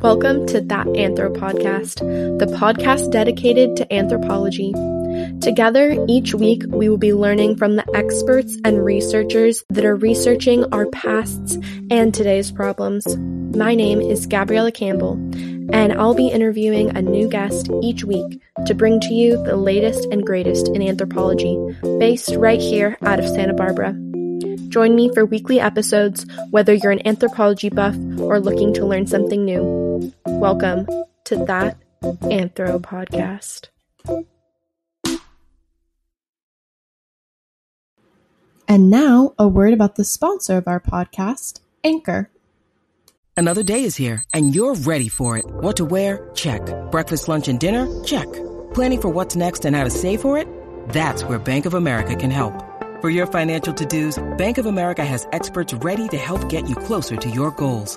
Welcome to That Anthro Podcast, the podcast dedicated to anthropology. Together, each week, we will be learning from the experts and researchers that are researching our pasts and today's problems. My name is Gabriella Campbell, and I'll be interviewing a new guest each week to bring to you the latest and greatest in anthropology, based right here out of Santa Barbara. Join me for weekly episodes, whether you're an anthropology buff or looking to learn something new. Welcome to That Anthro Podcast. And now, a word about the sponsor of our podcast, Anchor. Another day is here, and you're ready for it. What to wear? Check. Breakfast, lunch, and dinner? Check. Planning for what's next and how to save for it? That's where Bank of America can help. For your financial to-dos, Bank of America has experts ready to help get you closer to your goals.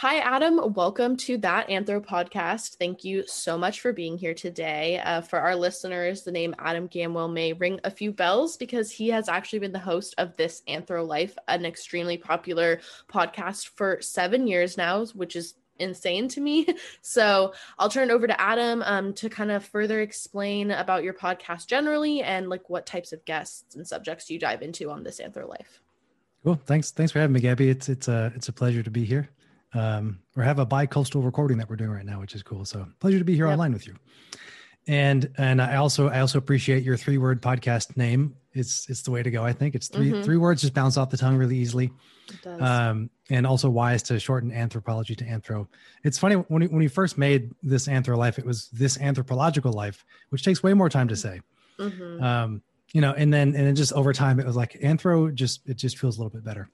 Hi, Adam. Welcome to That Anthro Podcast. Thank you so much for being here today. Uh, for our listeners, the name Adam Gamwell may ring a few bells because he has actually been the host of This Anthro Life, an extremely popular podcast for seven years now, which is insane to me. So I'll turn it over to Adam um, to kind of further explain about your podcast generally and like what types of guests and subjects you dive into on This Anthro Life. Cool. Thanks. Thanks for having me, Gabby. It's it's a it's a pleasure to be here um, or have a bi-coastal recording that we're doing right now, which is cool. So pleasure to be here yep. online with you. And and I also I also appreciate your three word podcast name. It's it's the way to go. I think it's 3 mm-hmm. three words just bounce off the tongue really easily. Um, and also wise to shorten anthropology to anthro. It's funny when when we first made this anthro life, it was this anthropological life, which takes way more time to say. Mm-hmm. Um, you know, and then and then just over time, it was like anthro. Just it just feels a little bit better.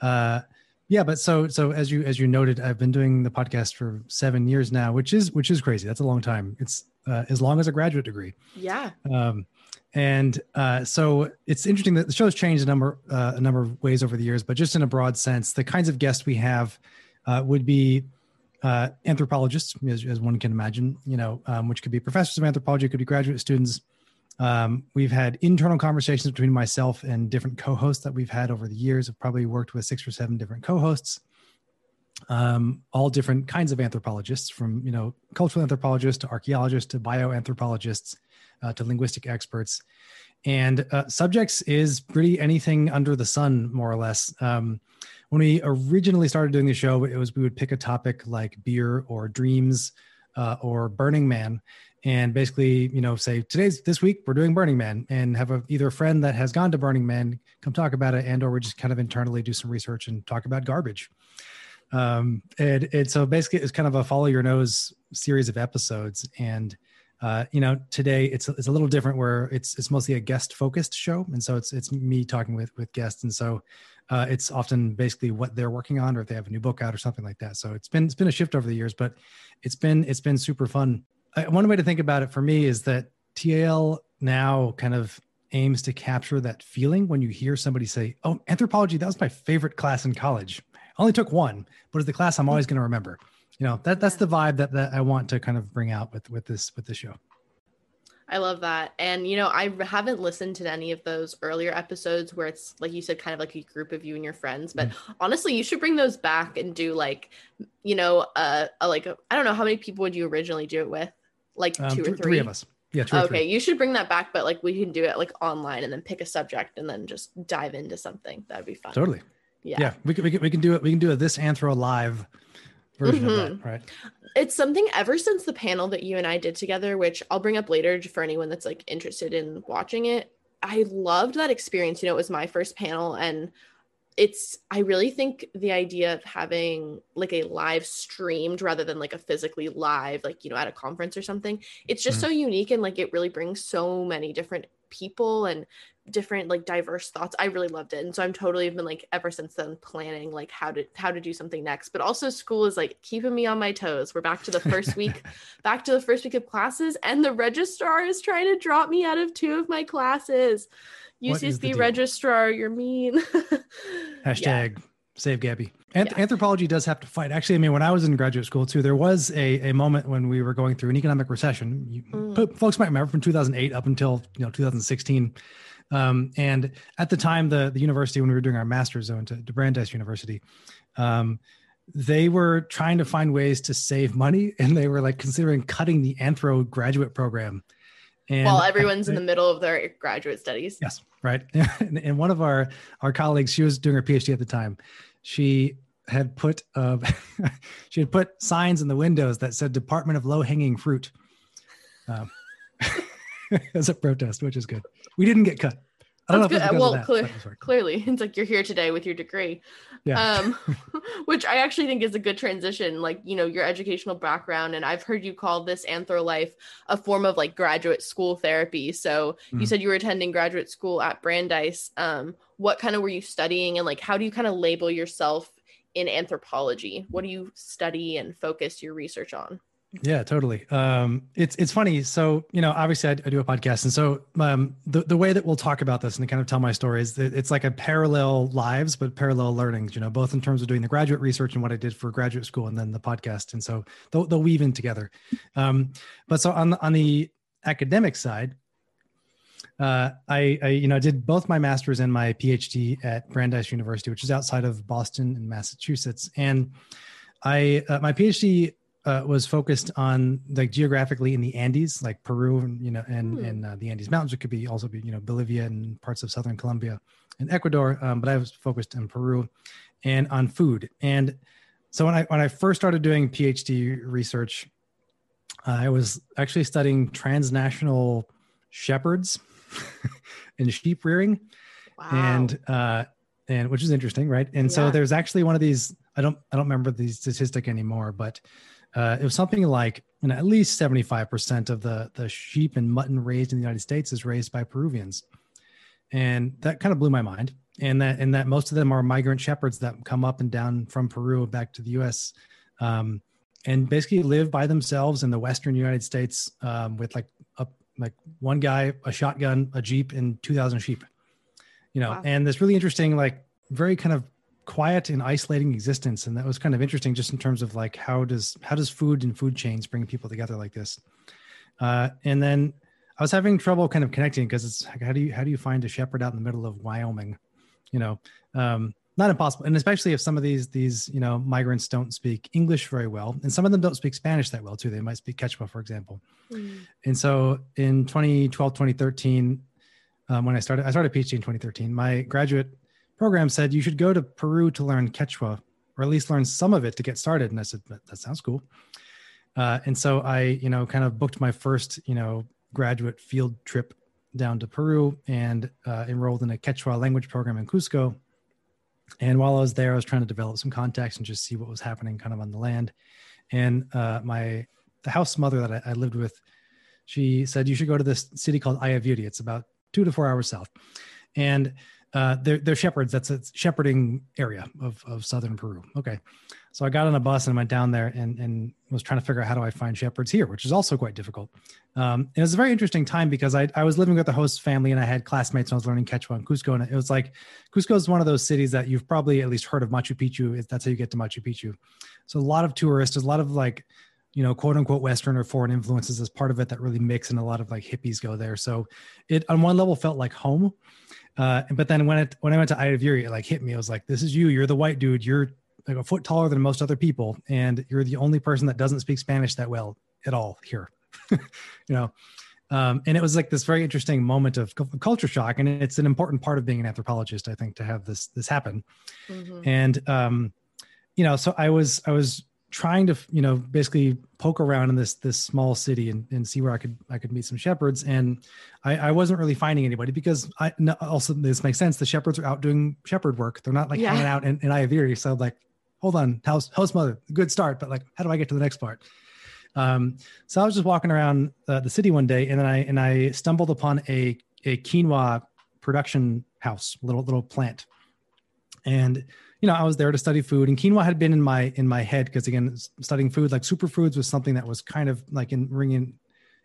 Uh, yeah but so so as you as you noted i've been doing the podcast for seven years now which is which is crazy. That's a long time. It's uh, as long as a graduate degree. Yeah. Um and uh, so it's interesting that the show's changed a number uh, a number of ways over the years but just in a broad sense the kinds of guests we have uh, would be uh, anthropologists as, as, one can imagine you know um, which could be professors of anthropology could be graduate students um, we've had internal conversations between myself and different co-hosts that we've had over the years. I've probably worked with six or seven different co-hosts, um, all different kinds of anthropologists, from you know cultural anthropologists to archaeologists to bioanthropologists uh, to linguistic experts. And uh, subjects is pretty anything under the sun, more or less. Um, when we originally started doing the show, it was we would pick a topic like beer or dreams uh, or Burning Man, and basically you know say today's this week we're doing burning man and have a, either a friend that has gone to burning man come talk about it and or we just kind of internally do some research and talk about garbage. Um and, and so basically it's kind of a follow your nose series of episodes. And uh, you know today it's it's a little different where it's it's mostly a guest focused show. And so it's it's me talking with with guests. And so uh, it's often basically what they're working on or if they have a new book out or something like that. So it's been it's been a shift over the years but it's been it's been super fun one way to think about it for me is that TAL now kind of aims to capture that feeling when you hear somebody say, "Oh, anthropology, that was my favorite class in college. I only took one, but it's the class I'm always going to remember." You know, that that's the vibe that that I want to kind of bring out with with this with this show. I love that. And, you know, I haven't listened to any of those earlier episodes where it's, like you said, kind of like a group of you and your friends. But mm. honestly, you should bring those back and do like, you know, uh, a, like, I don't know, how many people would you originally do it with? Like um, two or three? Three of us. Yeah. okay. You should bring that back, but like we can do it like online and then pick a subject and then just dive into something. That'd be fun. Totally. Yeah. Yeah. We can, we can, we can do it. We can do a this anthro live version mm-hmm. of that. Mm-hmm. Right. It's something ever since the panel that you and I did together, which I'll bring up later for anyone that's like interested in watching it. I loved that experience. You know, it was my first panel and it's i really think the idea of having like a live streamed rather than like a physically live like you know at a conference or something it's just mm-hmm. so unique and like it really brings so many different people and different like diverse thoughts. I really loved it. And so i'm totally been like ever since then planning like how to how to do something next. But also school is like keeping me on my toes. We're back to the first week back to the first week of classes and the registrar is trying to drop me out of two of my classes UCSB registrar, you're mean. Hashtag Save Gabby. Anth- Yeah. Anthropology does have to fight. Actually, I mean, when I was in graduate school too, there was a, a moment when we were going through an economic recession. You, Mm. Folks might remember from 2008 up until you know 2016. Um, and at the time, the the university when we were doing our master's, I went to, to Brandeis University. Um, they were trying to find ways to save money, and they were like considering cutting the anthro graduate program. And While I- everyone's in the middle of their graduate studies. Yes, right. and, one of our our colleagues, she was doing her PhD at the time. She had put uh, she had put signs in the windows that said "Department of Low Hanging Fruit" um, as a protest, which is good. We didn't get cut. I don't That's know if good. Well, clear- but it was working. Clearly, it's like you're here today with your degree. Yeah. um which i actually think is a good transition like you know your educational background and i've heard you call this anthro life a form of like graduate school therapy so you Mhm. said you were attending graduate school at brandeis um what kind of were you studying and like how do you kind of label yourself in anthropology what do you study and focus your research on Yeah, totally. Um, it's it's funny. So you know, obviously, I, I do a podcast, and so um, the the way that we'll talk about this and kind of tell my story is that it's like a parallel lives, but parallel learnings. You know, both in terms of doing the graduate research and what I did for graduate school, and then the podcast, and so they'll they'll weave in together. Um, but so on the on the academic side, uh, I, I you know did both my master's and my PhD at Brandeis University, which is outside of Boston in Massachusetts, and I uh, my PhD uh, was focused on like geographically in the Andes, like Peru, and you know, and Hmm. and uh, the Andes Mountains. It could be also be you know Bolivia and parts of southern Colombia and Ecuador, um, but I was focused in Peru and on food. And so when I when I first started doing PhD research, I was actually studying transnational shepherds and sheep rearing wow and uh and which is interesting right and so there's actually one of these i don't i don't remember the statistic anymore but uh it was something like you know, at least 75% of the the sheep and mutton raised in the united states is raised by peruvians. And that kind of blew my mind. And that and that most of them are migrant shepherds that come up and down from peru back to the us um and basically live by themselves in the western united states um, with like a like one guy a shotgun a jeep and 2000 sheep. You know Wow. and this really interesting like very kind of quiet and isolating existence. And that was kind of interesting just in terms of like how does how does food and food chains bring people together like this? Uh, and then i was having trouble kind of connecting because it's like how do you how do you find a shepherd out in the middle of wyoming? You know um, not impossible. And especially if some of these these you know migrants don't speak english very well and some of them don't speak spanish that well too. They might speak quechua for example. Mm. and so in 2012, 2013, um, when I started, I started PhD in 2013. My graduate program said you should go to Peru to learn Quechua, or at least learn some of it to get started. And I said, that, sounds cool. Uh, and so I, you know, kind of booked my first, you know, graduate field trip down to Peru and uh, enrolled in a Quechua language program in Cusco. And while I was there, I was trying to develop some contacts and just see what was happening kind of on the land. And uh, my the house mother that I, I lived with, she said you should go to this city called Ayaviri. It's about two to four hours south, and uh, they're they're shepherds. That's a shepherding area of of southern Peru. Okay, so I got on a bus and went down there and and was trying to figure out how do I find shepherds here, which is also quite difficult. Um, and it was a very interesting time because I I was living with the host family and I had classmates and I was learning Quechua in Cusco, and it was like Cusco is one of those cities that you've probably at least heard of Machu Picchu. That's how you get to Machu Picchu. So a lot of tourists, a lot of like you know, quote unquote Western or foreign influences as part of it that really mix and a lot of like hippies go there. So it on one level felt like home. Uh, but then when it when I went to Ayaviri, it like hit me. I was like, this is you. You're the white dude. You're like a foot taller than most other people, and you're the only person that doesn't speak Spanish that well at all here. you know. Um, and it was like this very interesting moment of cu- culture shock, and it's an important part of being an anthropologist, I think, to have this this happen Mhm. and um you know so i was i was trying to you know basically poke around in this this small city and, and see where i could i could meet some shepherds. And i i wasn't really finding anybody because i no, also this makes sense. The shepherds are out doing shepherd work. They're not like Yeah. hanging out in, in Ayaviri. so I'm like hold on house host mother good start. But like how do i get to the next part? Um so i was just walking around uh, the city one day and then i and i stumbled upon a a quinoa production house little little plant. And you know i was there to study food and quinoa had been in my in my head because again studying food like superfoods was something that was kind of like in ringing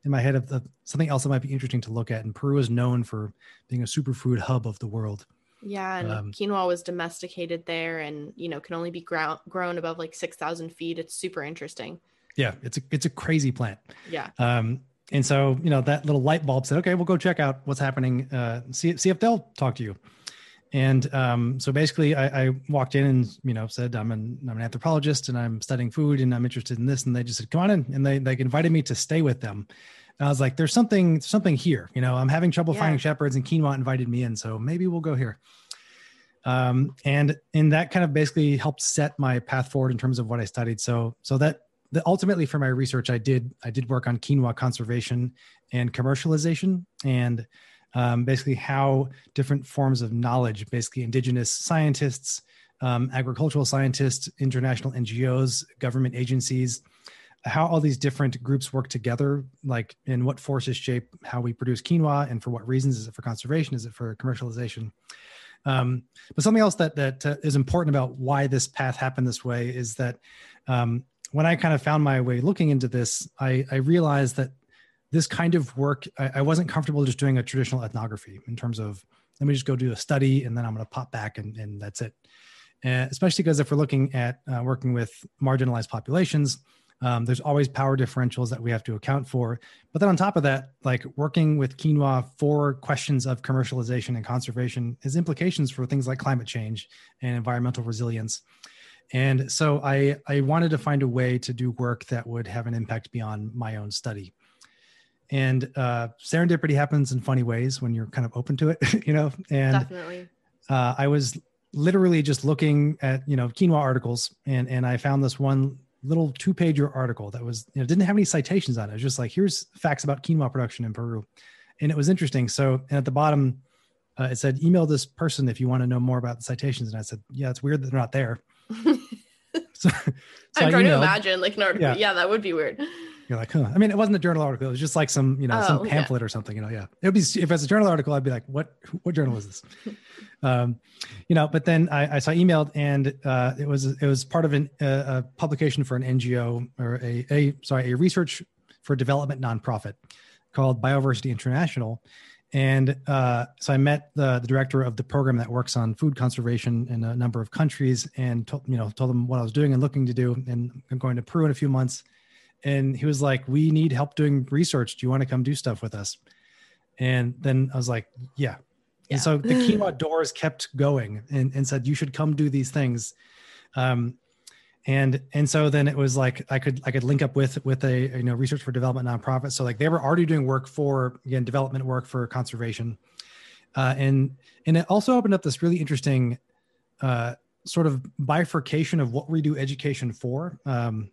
in my head of the, something else that might be interesting to look at and peru is known for being a superfood hub of the world Yeah, and um, quinoa was domesticated there, and you know can only be ground, grown above like six thousand feet. It's super interesting. Yeah, it's a it's a crazy plant. Yeah. Um, and so you know that little light bulb said, okay, we'll go check out what's happening. Uh, see see if they'll talk to you. And um, so basically, I, I, walked in and you know said I'm an I'm an anthropologist and I'm studying food and I'm interested in this. And they just said, come on in, and they they invited me to stay with them. And I was like, there's something something here. You know, I'm having trouble yeah. finding shepherds, and quinoa invited me in, so maybe we'll go here. Um, and and that kind of basically helped set my path forward in terms of what I studied. So so that the, ultimately for my research, I did I did work on quinoa conservation and commercialization and um, basically how different forms of knowledge, basically indigenous scientists, um, agricultural scientists, international NGOs, government agencies, how all these different groups work together, like in what forces shape how we produce quinoa and for what reasons. Is it for conservation? Is it for commercialization? Um, but something else that that uh, is important about why this path happened this way is that um, when I kind of found my way looking into this, I, I realized that this kind of work, I, I, wasn't comfortable just doing a traditional ethnography in terms of let me just go do a study and then I'm going to pop back and, and that's it. Uh, especially because if we're looking at uh, working with marginalized populations, um, there's always power differentials that we have to account for. But then on top of that, like working with quinoa for questions of commercialization and conservation has implications for things like climate change and environmental resilience. And so I, I wanted to find a way to do work that would have an impact beyond my own study and uh, serendipity happens in funny ways when you're kind of open to it you know and definitely. uh, i was literally just looking at you know quinoa articles and and i found this one little two pager article that was you know didn't have any citations on it. It was just like here's facts about quinoa production in peru. And it was interesting. So and at the bottom uh, it said email this person if you want to know more about the citations. And i said yeah it's weird that they're not there. So, so i'm trying to imagine like an article. Yeah. yeah that would be weird you're like, huh. I mean, it wasn't a journal article. It was just like some, you know, oh, some pamphlet yeah. or something, you know, yeah. It would be, if it's a journal article, I'd be like, what, what journal is this? um, you know, but then I, I saw emailed and uh, it was, it was part of an, uh, a publication for an NGO or a, a, sorry, a research for development nonprofit called Bioversity International. And uh, so I met the, the director of the program that works on food conservation in a number of countries and, told, you know, told them what I was doing and looking to do. And I'm going to Peru in a few months and he was like, "We need help doing research. Do you want to come do stuff with us?" And then I was like, "Yeah." yeah. And so the quinoa doors kept going and, and said, "You should come do these things." Um, and and so then it was like I could I could link up with with a you know research for development nonprofit. So like they were already doing work for again development work for conservation, uh, and and it also opened up this really interesting uh, sort of bifurcation of what we do education for. Um,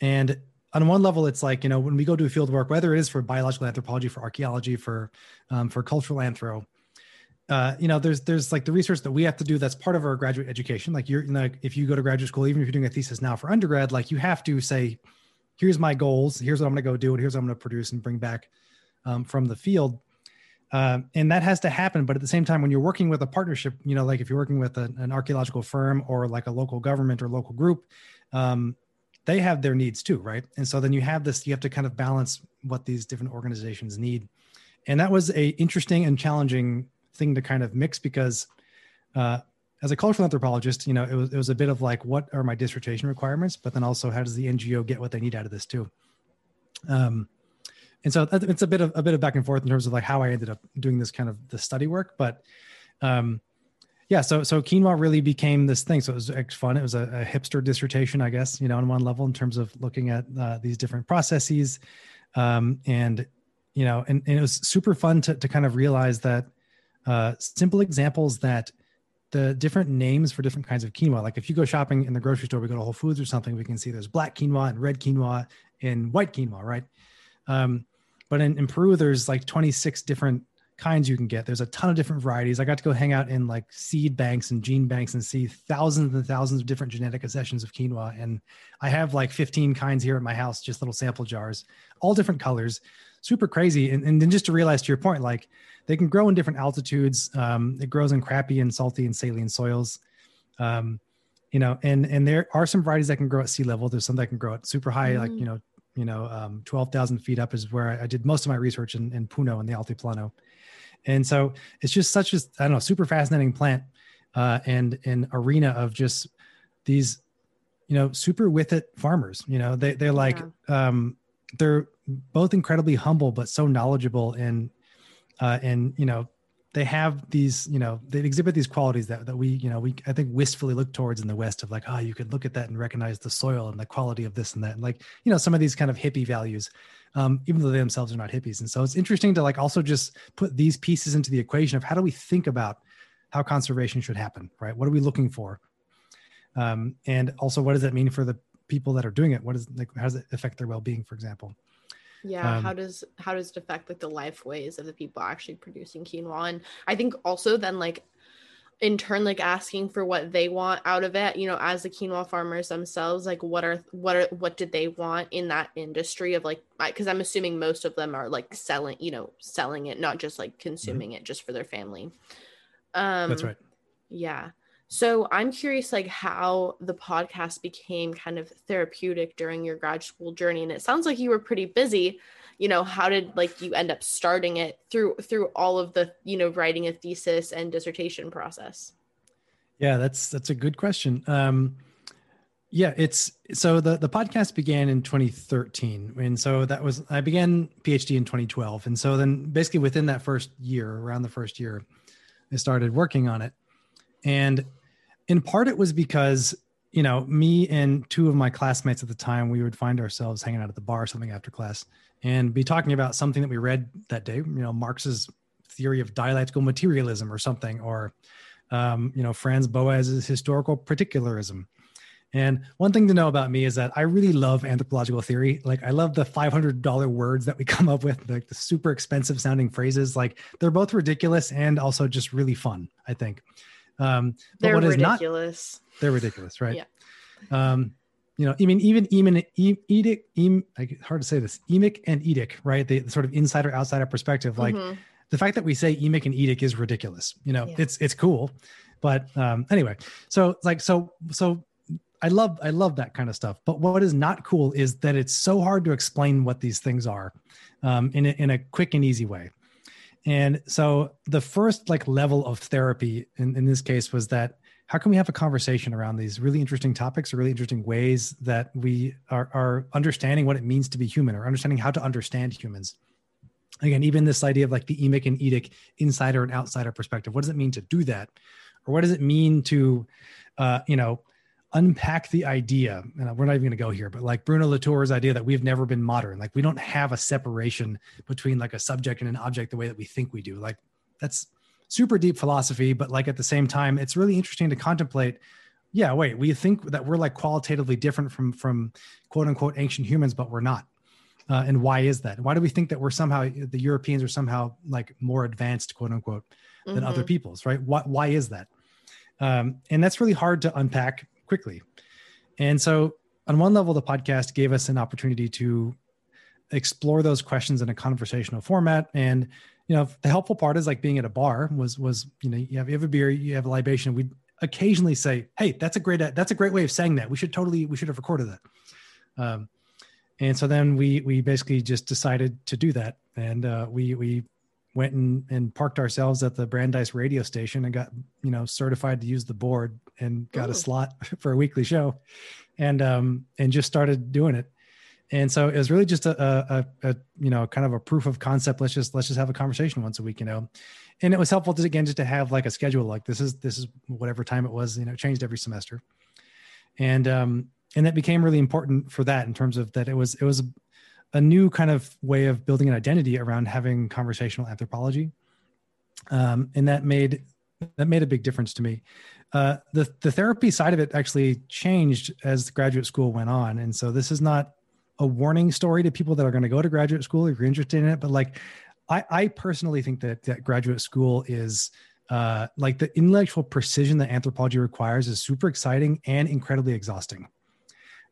and on one level, it's like, you know, when we go do field work, whether it is for biological anthropology, for archaeology, for, um, for cultural anthro, uh, you know, there's, there's like the research that we have to do. That's part of our graduate education. Like you're, you know, if you go to graduate school, even if you're doing a thesis now for undergrad, like you have to say, here's my goals. Here's what I'm going to go do. And here's what I'm going to produce and bring back um, from the field. Uh, and that has to happen. But at the same time, when you're working with a partnership, you know, like if you're working with a, an archaeological firm or like a local government or local group, um, they have their needs too, right? And so then you have this, you have to kind of balance what these different organizations need. And that was a interesting and challenging thing to kind of mix because uh, as a cultural anthropologist, you know, it was, it was a bit of like, what are my dissertation requirements? But then also, how does the NGO get what they need out of this too? Um, and so it's a bit of a bit of back and forth in terms of like how I ended up doing this kind of the study work. But um, yeah so so quinoa really became this thing. So it was fun. It was a, a hipster dissertation i guess you know on one level in terms of looking at uh, these different processes. Um, and you know and, and, it was super fun to, to kind of realize that uh, simple examples that the different names for different kinds of quinoa like if you go shopping in the grocery store we go to whole foods or something we can see there's black quinoa and red quinoa and white quinoa right? Um, but in, in peru there's like 26 different kinds you can get. There's a ton of different varieties. I got to go hang out in like seed banks and gene banks and see thousands and thousands of different genetic accessions of quinoa. And I have like 15 kinds here at my house, just little sample jars, all different colors, super crazy. And, and then just to realize to your point, like they can grow in different altitudes. Um, it grows in crappy and salty and saline soils. Um, you know, and and there are some varieties that can grow at sea level. There's some that can grow at super high, mm. like you know, you know, um, 12,000 feet up is where I, I, did most of my research in, in Puno in the Altiplano And so it's just such a I don't know super fascinating plant uh, and an arena of just these you know super with it farmers. You know they they're like yeah. um, they're both incredibly humble but so knowledgeable and uh, and you know they have these you know they exhibit these qualities that, that we you know we i think wistfully look towards in the west of like oh you could look at that and recognize the soil and the quality of this and that and like you know some of these kind of hippie values um, even though they themselves are not hippies. And so it's interesting to like also just put these pieces into the equation of how do we think about how conservation should happen right? What are we looking for? Um, and also what does that mean for the people that are doing it? What is like how does it affect their well-being for example? Yeah um, how does how does it affect like the life ways of the people actually producing quinoa? And i think also then like in turn like asking for what they want out of it you know as the quinoa farmers themselves like what are what are what did they want in that industry of like because i'm assuming most of them are like selling you know selling it not just like consuming mm-hmm. it just for their family um that's right yeah so I'm curious, like how the podcast became kind of therapeutic during your grad school journey, and it sounds like you were pretty busy. You know, how did like you end up starting it through through all of the you know writing a thesis and dissertation process? Yeah, that's that's a good question. Um, yeah, it's so the the podcast began in 2013, and so that was I began PhD in 2012, and so then basically within that first year, around the first year, I started working on it, and in part it was because you know me and two of my classmates at the time we would find ourselves hanging out at the bar or something after class and be talking about something that we read that day you know marx's theory of dialectical materialism or something or um, you know franz boas's historical particularism and one thing to know about me is that I really love anthropological theory. Like I love the $500 words that we come up with, like the super expensive sounding phrases. Like they're both ridiculous and also just really fun, I think. Um, they're ridiculous. Not, they're ridiculous, right? Yeah. Um, you know, I mean, even even etic, em, hard to say this, emic and etic, right? The, the sort of insider outsider perspective, like mm-hmm. the fact that we say emic and etic is ridiculous. You know, yeah. it's it's cool, but um, anyway, so like so so I love I love that kind of stuff. But what is not cool is that it's so hard to explain what these things are um, in a, in a quick and easy way. And so the first like level of therapy in, in this case was that how can we have a conversation around these really interesting topics or really interesting ways that we are, are understanding what it means to be human or understanding how to understand humans? Again even this idea of like the emic and etic insider and outsider perspective. What does it mean to do that? Or what does it mean to uh, you know unpack the idea? And we're not even going to go here but like bruno latour's idea that we've never been modern. Like we don't have a separation between like a subject and an object the way that we think we do. Like that's super deep philosophy but like at the same time it's really interesting to contemplate yeah wait we think that we're like qualitatively different from from quote unquote ancient humans but we're not uh, and why is that why do we think that we're somehow the europeans are somehow like more advanced quote unquote than mm-hmm. other peoples right why, why is that um, and that's really hard to unpack quickly. And so, on one level, the podcast gave us an opportunity to explore those questions in a conversational format. And you know, the helpful part is like being at a bar was was you know you have you have a beer, you have a libation. We occasionally say, "Hey, that's a great that's a great way of saying that. We should totally we should have recorded that." Um, and so then we we basically just decided to do that, and uh, we we went and, and parked ourselves at the Brandeis radio station and got you know certified to use the board and got Ooh. a slot for a weekly show and um and just started doing it and so it was really just a, a, a, you know kind of a proof of concept. Let's just let's just have a conversation once a week you know? And it was helpful to again just to have like a schedule like this is this is whatever time it was you know changed every semester. And um and that became really important for that in terms of that it was it was a, a new kind of way of building an identity around having conversational anthropology. Um and that made that made a big difference to me. Uh, the the therapy side of it actually changed as graduate school went on, and so this is not a warning story to people that are going to go to graduate school if you're interested in it. But like, I, I personally think that that graduate school is uh, like the intellectual precision that anthropology requires is super exciting and incredibly exhausting.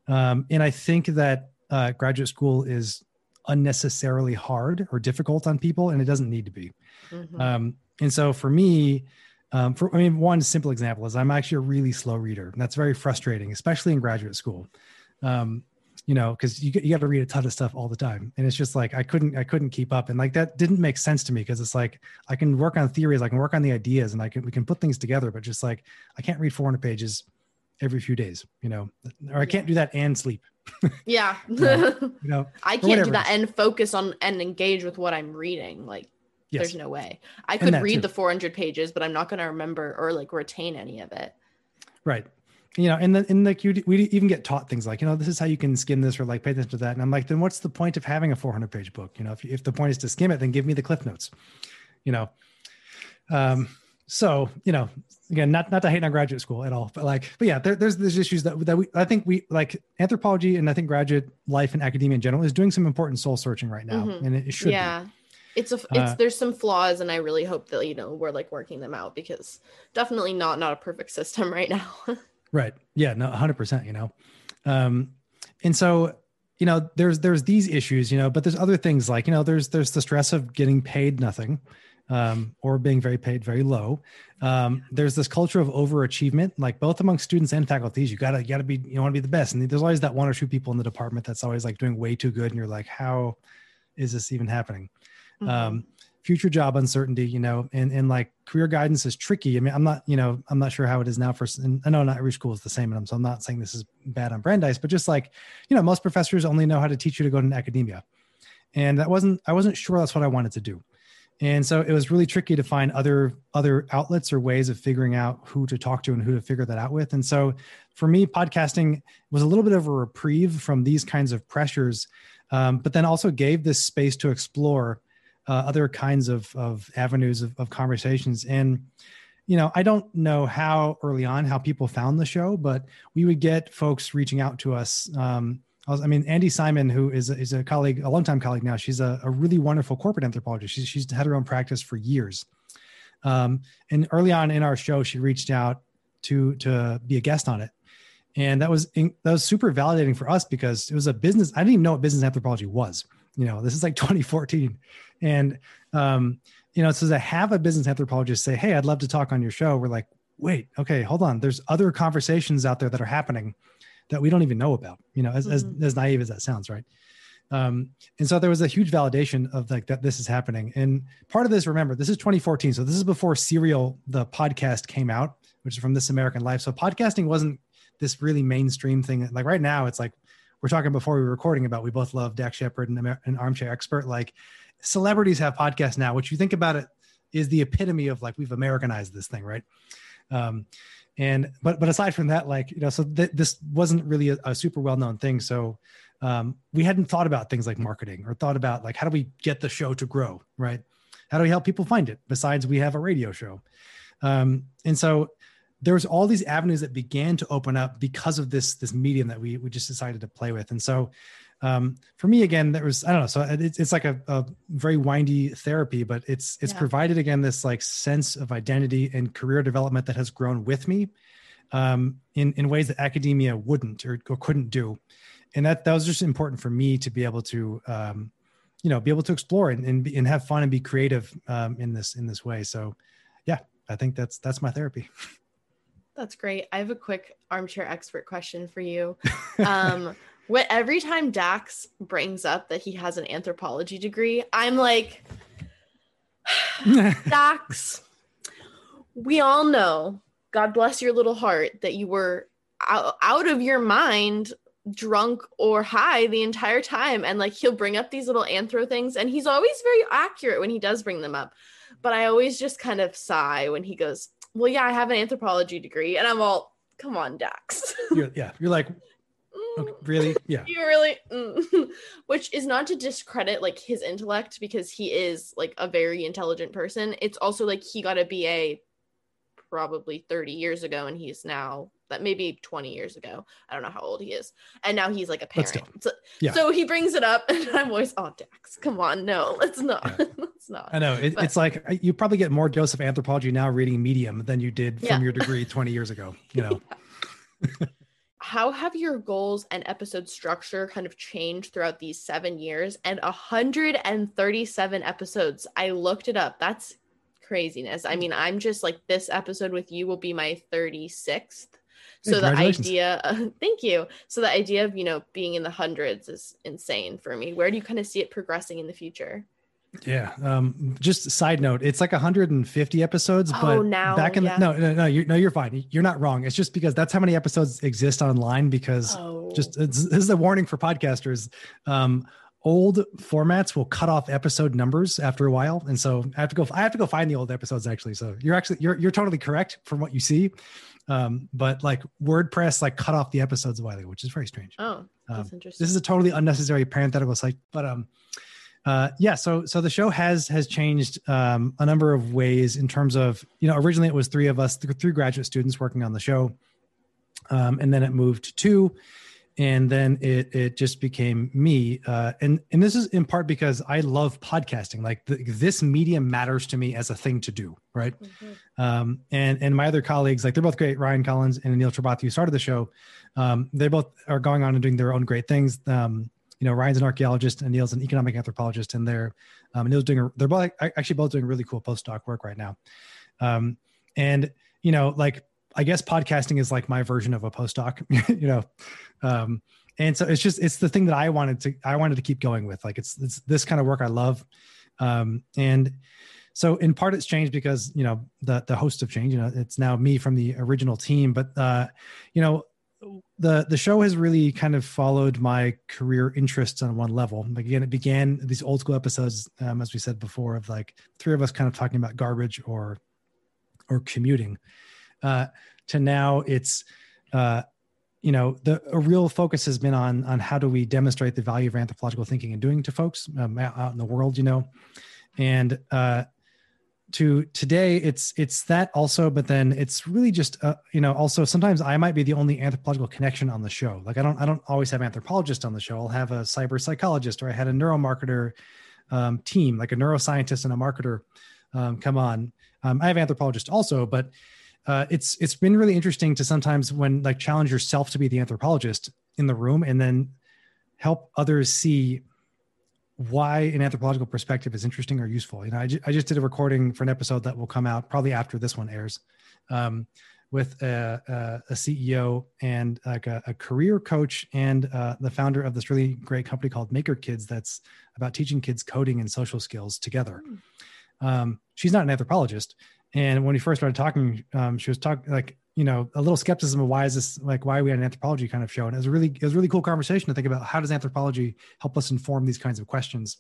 Um, and I think that uh, graduate school is unnecessarily hard or difficult on people, and it doesn't need to be. Mm-hmm. Um, and so for me, um, for I mean, one simple example is I'm actually a really slow reader, and that's very frustrating, especially in graduate school. Um, you know, because you, you got to read a ton of stuff all the time. And it's just like I couldn't I couldn't keep up. And like that didn't make sense to me because it's like I can work on theories, I can work on the ideas, and I can we can put things together, but just like I can't read 400 pages every few days, you know, or I can't do that and sleep. Yeah. you know, I can't do that and focus on and engage with what I'm reading. Like Yes. there's no way. I could read too. the 400 pages, but I'm not going to remember or like retain any of it. Right. You know, and then and like you, we even get taught things like, you know, this is how you can skim this or like pay attention to that. And I'm like, then what's the point of having a 400 page book? You know, if, if the point is to skim it, then give me the cliff notes. You know, um, so you know, again, not not to hate on graduate school at all, but like, but yeah, there, there's there's issues that that we I think we like anthropology and I think graduate life and academia in general is doing some important soul searching right now, Mhm. and it, it should. be. yeah. It's a it's Uh, there's some flaws and I really hope that you know we're like working them out because definitely not not a perfect system right now. Right. Yeah. No. Hundred percent. You know, um, and so you know, there's there's these issues, you know, but there's other things like you know, there's there's the stress of getting paid nothing, um, or being very paid very low. Um, there's this culture of overachievement, like both among students and faculties. You gotta you gotta be you want to be the best, and there's always that one or two people in the department that's always like doing way too good, and you're like, how is this even happening? Mm-hmm. um, future job uncertainty, you know, and, and like career guidance is tricky. I mean, I'm not, you know, I'm not sure how it is now for, and I know not every school is the same. And I'm, so I'm not saying this is bad on Brandeis, but just like, you know, most professors only know how to teach you to go to academia. And that wasn't, I wasn't sure that's what I wanted to do. And so it was really tricky to find other, other outlets or ways of figuring out who to talk to and who to figure that out with. And so for me, podcasting was a little bit of a reprieve from these kinds of pressures, um, but then also gave this space to explore uh, other kinds of, of avenues of, of conversations. And, you know, I don't know how early on how people found the show, but we would get folks reaching out to us. Um, I, was, I mean, Andy Simon, who is a, is a colleague, a longtime colleague now, she's a, a really wonderful corporate anthropologist. She's, she's had her own practice for years. Um, and early on in our show, she reached out to to be a guest on it, and that was in, that was super validating for us because it was a business. I didn't even know what business anthropology was. You know, this is like 2014, and um, you know, so to have a business anthropologist say, "Hey, I'd love to talk on your show," we're like, "Wait, okay, hold on. There's other conversations out there that are happening that we don't even know about." You know, as as, as naive as that sounds, right? Um, and so there was a huge validation of like that this is happening. And part of this, remember, this is 2014, so this is before Serial, the podcast, came out, which is from This American Life. So podcasting wasn't this really mainstream thing. Like right now, it's like we're talking before we were recording about. We both love Dax Shepard and Amer- an Armchair Expert. Like celebrities have podcasts now, which you think about it is the epitome of like we've Americanized this thing, right? Um, and but but aside from that, like you know, so th- this wasn't really a, a super well known thing. So um, we hadn't thought about things like marketing or thought about like how do we get the show to grow, right? How do we help people find it? Besides, we have a radio show, um, and so there's all these avenues that began to open up because of this this medium that we we just decided to play with. And so um, for me, again, there was I don't know. So it's it's like a, a very windy therapy, but it's it's Yeah. provided again this like sense of identity and career development that has grown with me um, in in ways that academia wouldn't or, or couldn't do, and that that was just important for me to be able to um, you know be able to explore and and, be, and have fun and be creative um, in this in this way. So yeah, I think that's that's my therapy. That's great. I have a quick armchair expert question for you. Um, what every time Dax brings up that he has an anthropology degree, I'm like, Dax, we all know, God bless your little heart, that you were out, out of your mind, drunk or high the entire time. And like he'll bring up these little anthro things, and he's always very accurate when he does bring them up. But I always just kind of sigh when he goes, Well, yeah, I have an anthropology degree. And I'm all, Come on, Dax. you're, yeah, you're like okay, really yeah. you really mm. which is not to discredit like his intellect because he is like a very intelligent person it's also like he got a ba probably 30 years ago and he's now that maybe 20 years ago. I don't know how old he is. And now he's like a parent. so, yeah. so he brings it up and i'm always oh dax come on. No let's not. Yeah. let's not. I know. It, But- it's like uh, you probably get more dose of anthropology now reading Medium than you did from Yeah. your degree 20 years ago. You know, how have your goals and episode structure kind of changed throughout these seven years? And 137 episodes. I looked it up. That's craziness i mean i'm just like this episode with you will be my 36th So the idea, uh, thank you. So the idea of, you know, being in the hundreds is insane for me. Where do you kind of see it progressing in the future? Yeah. Um, just side note, it's like 150 episodes, Oh, but now, back in yeah. the, no, no, no, you're, no, you're fine. You're not wrong. It's just because that's how many episodes exist online because Oh, just it's, this is a warning for podcasters. Um, old formats will cut off episode numbers after a while, and so I have to go. I have to go find the old episodes actually. So you're actually you're you're totally correct from what you see, um, but like WordPress like cut off the episodes a while ago, which is very strange. oh, that's Um, interesting. This is a totally unnecessary parenthetical site, but um, uh, yeah. So so the show has has changed um, a number of ways in terms of you know originally it was three of us, th- three graduate students working on the show, um, and then it moved to two, and then it it just became me. Uh, and and this is in part because I love podcasting. Like the, this medium matters to me as a thing to do, right? Mhm. um, and and my other colleagues, like they're both great. Ryan Collins and neil Tripathy, who started the show, um, they both are going on and doing their own great things. Um, you know, Ryan's an archaeologist, and neil's an economic anthropologist, and they're um, Aneil's doing. A, they're both actually both doing really cool postdoc work right now. Um, and you know, like I guess podcasting is like my version of a postdoc. you know, um, and so it's just it's the thing that I wanted to I wanted to keep going with. Like it's it's this kind of work I love, um, and so in part it's changed because you know the the hosts have changed you know it's now me from the original team but uh you know the the show has really kind of followed my career interests on one level like again it began these old school episodes um, as we said before of like three of us kind of talking about garbage or or commuting uh to now it's uh you know the a real focus has been on on how do we demonstrate the value of anthropological thinking and doing to folks um, out in the world you know? And uh to today it's it's that also but then it's really just uh, you know also sometimes i might be the only anthropological connection on the show. Like i don't i don't always have anthropologists on the show. I'll have a cyber psychologist or i had a neuromarketer um, team like a neuroscientist and a marketer um, come on. Um, i have anthropologists also but uh, it's it's been really interesting to sometimes when like challenge yourself to be the anthropologist in the room and then help others see why an anthropological perspective is interesting or useful. You know, I, ju- I just did a recording for an episode that will come out probably after this one airs, um, with a, a, a CEO and like a, a career coach and uh, the founder of this really great company called Maker Kids that's about teaching kids coding and social skills together. Um, she's not an anthropologist, and when we first started talking, um, she was talking like you know a little skepticism of why is this like why are we had an anthropology kind of show, and it was a really it was a really cool conversation to think about how does anthropology help us inform these kinds of questions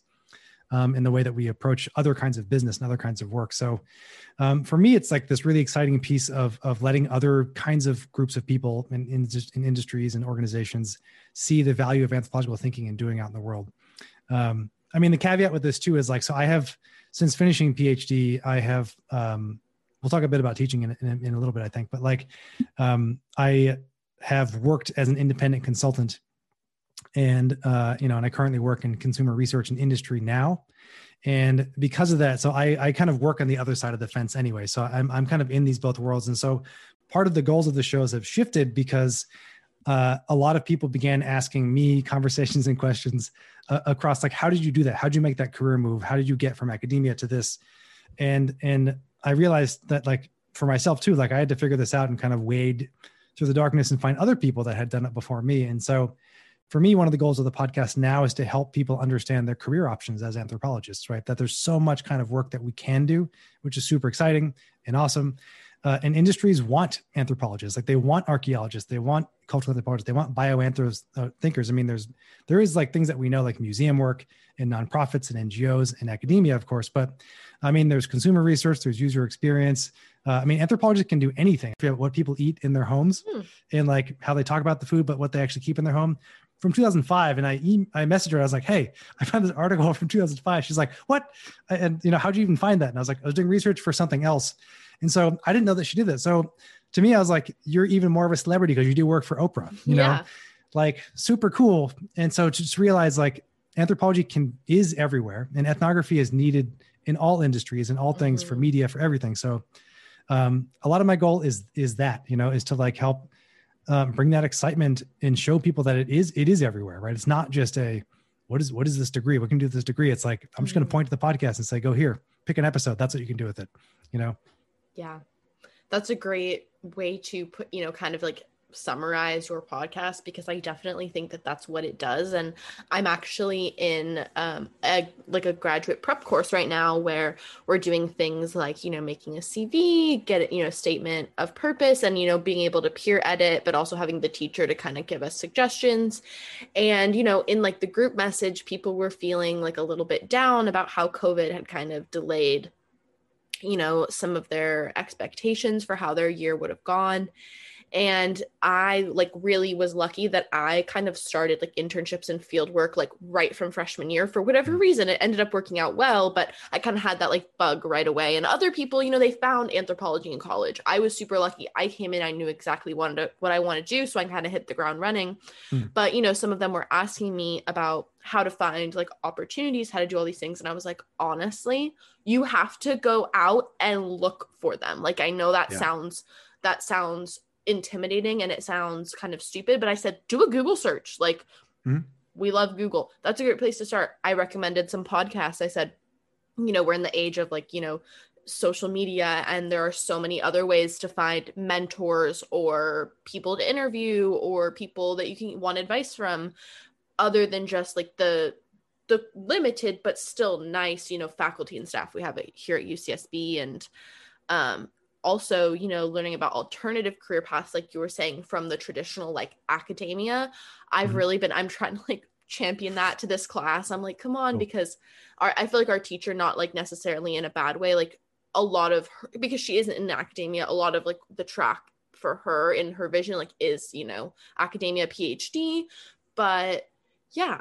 um, in the way that we approach other kinds of business and other kinds of work. So um, for me, it's like this really exciting piece of of letting other kinds of groups of people in, in, in industries and organizations see the value of anthropological thinking and doing out in the world. Um, I mean, the caveat with this too is like, so I have since finishing PhD, I have um, we'll talk a bit about teaching in, in, in a little bit, I think, but like um, I have worked as an independent consultant and uh, you know, and I currently work in consumer research and industry now. And because of that, so I, I kind of work on the other side of the fence anyway. So I'm, I'm kind of in these both worlds. And so part of the goals of the shows have shifted because uh, a lot of people began asking me conversations and questions uh, across like, how did you do that? How did you make that career move? How did you get from academia to this? And, and I realized that like for myself too, like I had to figure this out and kind of wade through the darkness and find other people that had done it before me. And so for me, one of the goals of the podcast now is to help people understand their career options as anthropologists, right? That there's so much kind of work that we can do, which is super exciting and awesome. Uh, and industries want anthropologists, like they want archaeologists, they want cultural anthropologists, they want bioanthropos uh, thinkers. I mean, there's there is like things that we know, like museum work and nonprofits and NGOs and academia, of course. But I mean, there's consumer research, there's user experience. Uh, I mean, anthropologists can do anything. What people eat in their homes Hmm. and like how they talk about the food, but what they actually keep in their home from 2005 and I e- I messaged her I was like hey I found this article from 2005 she's like what and you know how'd you even find that and I was like I was doing research for something else and so I didn't know that she did that. So to me I was like you're even more of a celebrity because you do work for Oprah you know? Like super cool. And so to just realize like anthropology can is everywhere and ethnography is needed in all industries and all things for Mhm. media for everything. So um, a lot of my goal is is that you know is to like help um, bring that excitement and show people that it is it is everywhere right? It's not just a what is what is this degree? What can you do with this degree. It's like i'm just going to Mhm. point to the podcast and say go here pick an episode. That's what you can do with it you know Yeah. That's a great way to put, you know, kind of like summarize your podcast because I definitely think that that's what it does. And I'm actually in um, a like a graduate prep course right now where we're doing things like you know making a CV, get you know statement of purpose, and you know being able to peer edit, but also having the teacher to kind of give us suggestions. And you know in like the group message, people were feeling like a little bit down about how COVID had kind of delayed you know some of their expectations for how their year would have gone and i like really was lucky that i kind of started like internships and field work like right from freshman year for whatever mm. reason it ended up working out well but i kind of had that like bug right away and other people you know they found anthropology in college i was super lucky i came in i knew exactly what, what i wanted to do so i kind of hit the ground running mm. but you know some of them were asking me about how to find like opportunities how to do all these things and i was like honestly you have to go out and look for them like i know that yeah. sounds that sounds intimidating and it sounds kind of stupid, but I said, do a Google search. Like, mm-hmm. we love Google. That's a great place to start. I recommended some podcasts. I said, you know, we're in the age of like, you know, social media and there are so many other ways to find mentors or people to interview or people that you can want advice from other than just like the the limited but still nice you know faculty and staff we have it here at UCSB and um also you know learning about alternative career paths like you were saying from the traditional like academia i've mm-hmm. really been i'm trying to like champion that to this class i'm like come on cool. because our i feel like our teacher not like necessarily in a bad way like a lot of her because she isn't in academia a lot of like the track for her in her vision like is you know academia phd but yeah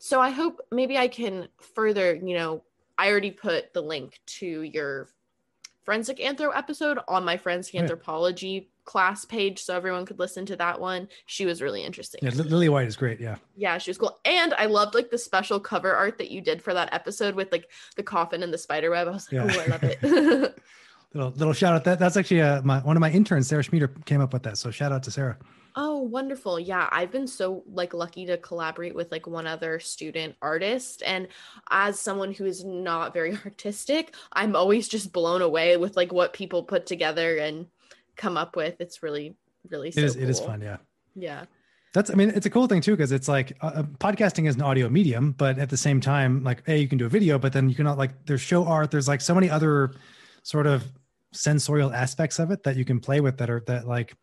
so i hope maybe i can further you know i already put the link to your forensic anthro episode on my forensic anthropology class page so everyone could listen to that one. She was really interesting. Yeah lily white is great yeah. Yeah she was cool. And i loved like the special cover art that you did for that episode with like the coffin and the spider web. I was like yeah. oh i love it. Little little shout out that that's actually uh, my one of my interns sarah schmieder came up with that so shout out to sarah Oh, wonderful. Yeah, I've been so like lucky to collaborate with like one other student artist and as someone who is not very artistic, I'm always just blown away with like what people put together and come up with. It's really really so It is cool. it is fun, yeah. Yeah. That's I mean it's a cool thing too because it's like uh, uh, podcasting is an audio medium, but at the same time like hey, you can do a video, but then you cannot like there's show art, there's like so many other sort of sensorial aspects of it that you can play with that are that like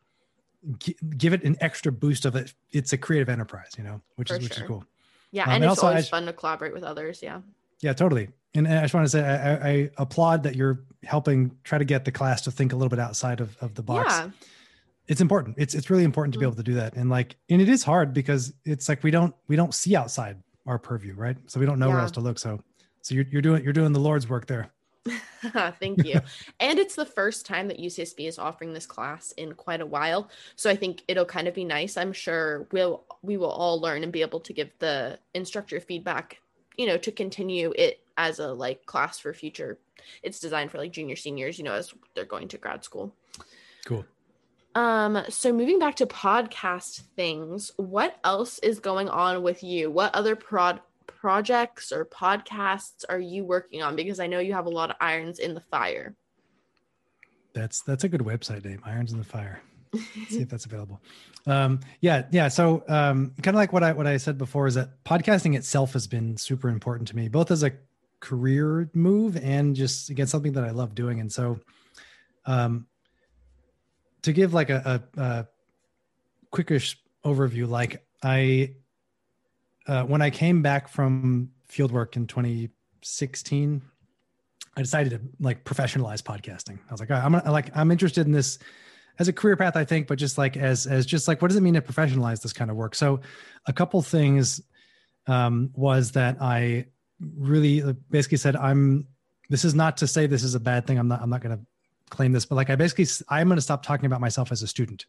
give it an extra boost of it. It's a creative enterprise, you know, which For is which sure. is cool. Yeah, um, and, and, it's always fun to collaborate with others. Yeah. Yeah, totally. And, and I just want to say I, I, applaud that you're helping try to get the class to think a little bit outside of, of the box. Yeah. It's important. It's it's really important to be mm-hmm. able to do that. And like, and it is hard because it's like we don't we don't see outside our purview, right? So we don't know yeah. where else to look. So so you're you're doing you're doing the Lord's work there. Thank you. and it's the first time that UCSB is offering this class in quite a while. So I think it'll kind of be nice. I'm sure we'll we will all learn and be able to give the instructor feedback, you know, to continue it as a like class for future. It's designed for like junior seniors, you know, as they're going to grad school. Cool. Um, so moving back to podcast things, what else is going on with you? What other prod projects or podcasts are you working on? Because I know you have a lot of irons in the fire. That's that's a good website name, Irons in the Fire. see if that's available. Um, yeah, yeah. So um, kind of like what I what I said before is that podcasting itself has been super important to me, both as a career move and just again something that I love doing. And so, um, to give like a, a, a quickish overview, like I uh, when I came back from fieldwork in 2016, I decided to like professionalize podcasting. I was like, I'm gonna, like, I'm interested in this as a career path, I think, but just like as as just like what does it mean to professionalize this kind of work? So, a couple things um, was that I really uh, basically said, I'm. This is not to say this is a bad thing. I'm not. I'm not going to claim this, but like I basically, I'm going to stop talking about myself as a student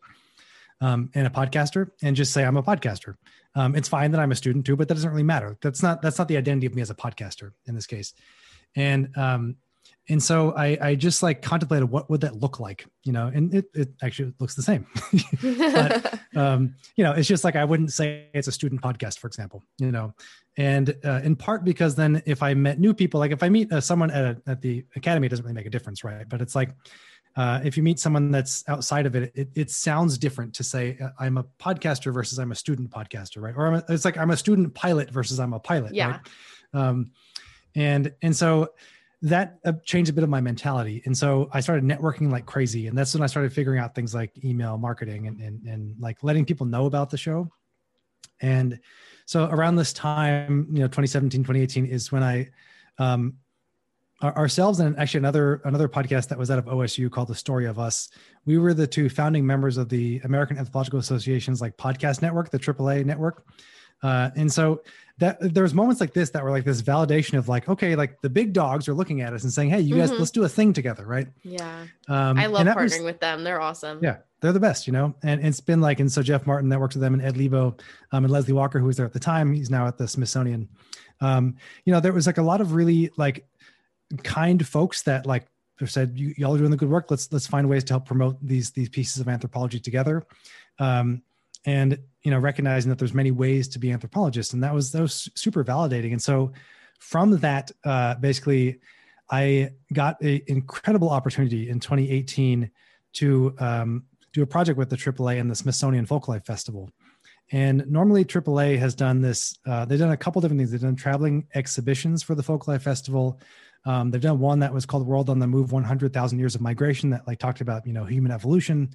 um, and a podcaster and just say I'm a podcaster. Um, it's fine that I'm a student too, but that doesn't really matter. That's not that's not the identity of me as a podcaster in this case. And um, and so I, I just like contemplated what would that look like, you know, and it, it actually looks the same. but, um, you know, it's just like I wouldn't say it's a student podcast, for example, you know, and uh, in part because then if I met new people, like if I meet uh, someone at, a, at the academy, it doesn't really make a difference, right? But it's like uh, if you meet someone that's outside of it, it, it sounds different to say uh, I'm a podcaster versus I'm a student podcaster, right? Or a, it's like I'm a student pilot versus I'm a pilot, Yeah. right? Um, and and so that uh, changed a bit of my mentality, and so I started networking like crazy, and that's when I started figuring out things like email marketing and and, and like letting people know about the show. And so around this time, you know, 2017, 2018 is when I um, ourselves and actually another another podcast that was out of OSU called The Story of Us. We were the two founding members of the American Anthropological Association's like podcast network, the AAA network. Uh, and so that there's moments like this that were like this validation of like, okay, like the big dogs are looking at us and saying, hey, you guys, Mhm. let's do a thing together, right? Yeah. Um, I love partnering was- with them. They're awesome. yeah, they're the best, you know. And it's been like, and so Jeff Martin that worked with them, and Ed Liebow, um, and Leslie Walker, who was there at the time, he's now at the Smithsonian. Um, you know, there was like a lot of really like kind folks that like said, you, y'all are doing the good work. Let's let's find ways to help promote these these pieces of anthropology together. Um, and you know, recognizing that there's many ways to be anthropologists, and that was that was super validating. And so, from that, uh, basically, I got an incredible opportunity in 2018 to um, do a project with the AAA and the Smithsonian Folklife Festival. And normally, AAA has done this. Uh, they've done a couple different things. They've done traveling exhibitions for the Folklife Festival. Um, they've done one that was called "World on the Move: 100,000 Years of Migration" that like talked about you know human evolution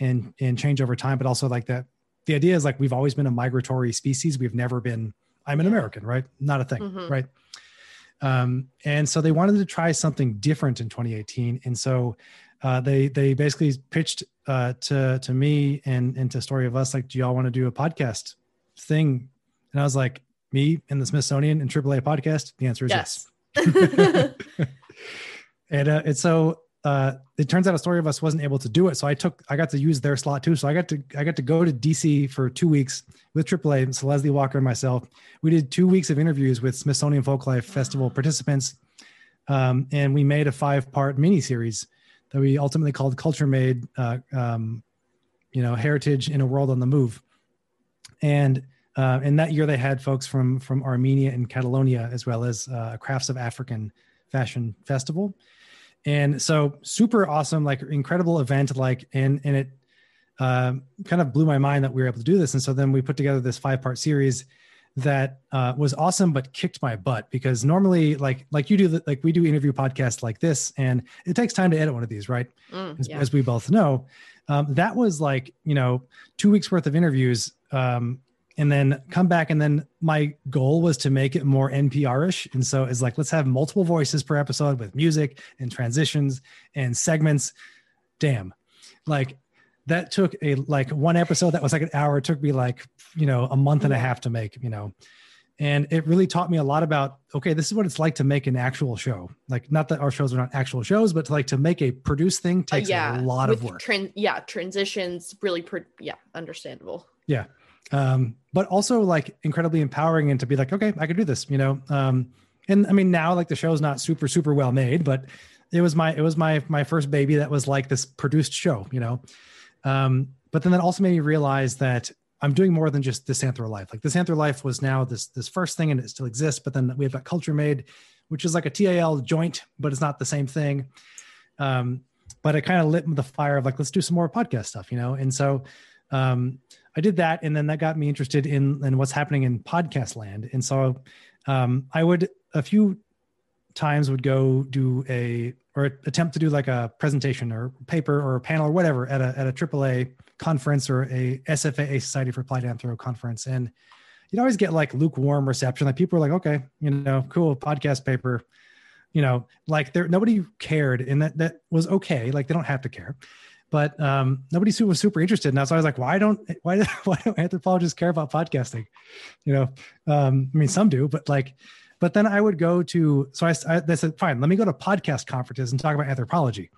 and and change over time, but also like that. The idea is like we've always been a migratory species. We've never been. I'm an American, right? Not a thing, Mhm. right? Um, and so they wanted to try something different in 2018, and so uh, they they basically pitched uh, to to me and and to Story of Us like, do y'all want to do a podcast thing? And I was like, me and the Smithsonian and AAA podcast. The answer is yes. Yes. And uh, and so uh, it turns out a story of us wasn't able to do it. So I took I got to use their slot too. So I got to I got to go to DC for two weeks with AAA. So Leslie Walker and myself, we did two weeks of interviews with Smithsonian Folklife Festival participants, um, and we made a five part mini series that we ultimately called Culture Made, uh, um, you know, Heritage in a World on the Move. And uh, in that year, they had folks from from Armenia and Catalonia, as well as uh, Crafts of African Fashion Festival. And so, super awesome, like incredible event, like and and it um, kind of blew my mind that we were able to do this. And so then we put together this five part series that uh, was awesome, but kicked my butt because normally, like like you do, like we do interview podcasts like this, and it takes time to edit one of these, right? Mm, as, yeah. as we both know. Um, that was like, you know, two weeks worth of interviews. Um, and then come back. And then my goal was to make it more NPR ish. And so it's like, let's have multiple voices per episode with music and transitions and segments. Damn. Like that took a, like one episode that was like an hour. It took me like, you know, a month and a half to make, you know, and it really taught me a lot about okay this is what it's like to make an actual show like not that our shows are not actual shows but to like to make a produced thing Uh, takes a lot of work tran- yeah, transitions really, pro- yeah, understandable. Um but also like incredibly empowering and to be like okay i can do this you know? Um and i mean now like the show's not super super well made but it was my it was my my first baby that was like this produced show you know? Um but then that also made me realize that i'm doing more than just this anthro life. Like this anthro life was now this this first thing and it still exists but then we have got culture made which is like a tal joint but it's not the same thing. Um but it kind of lit the fire of like let's do some more podcast stuff you know? And so um I did that, and then that got me interested in in what's happening in podcast land. And so, um, I would a few times would go do a or attempt to do like a presentation or paper or a panel or whatever at a at a AAA conference or a SFAA Society for Applied Anthro conference, and you'd always get like lukewarm reception. Like people were like, "Okay, you know, cool podcast paper." You know, like there nobody cared, and that that was okay. Like they don't have to care but um, nobody was super interested. And so I was like, why don't why do- why don't anthropologists care about podcasting? You know, um, I mean, some do, but like, but then I would go to so I, I they said, fine, let me go to podcast conferences and talk about anthropology,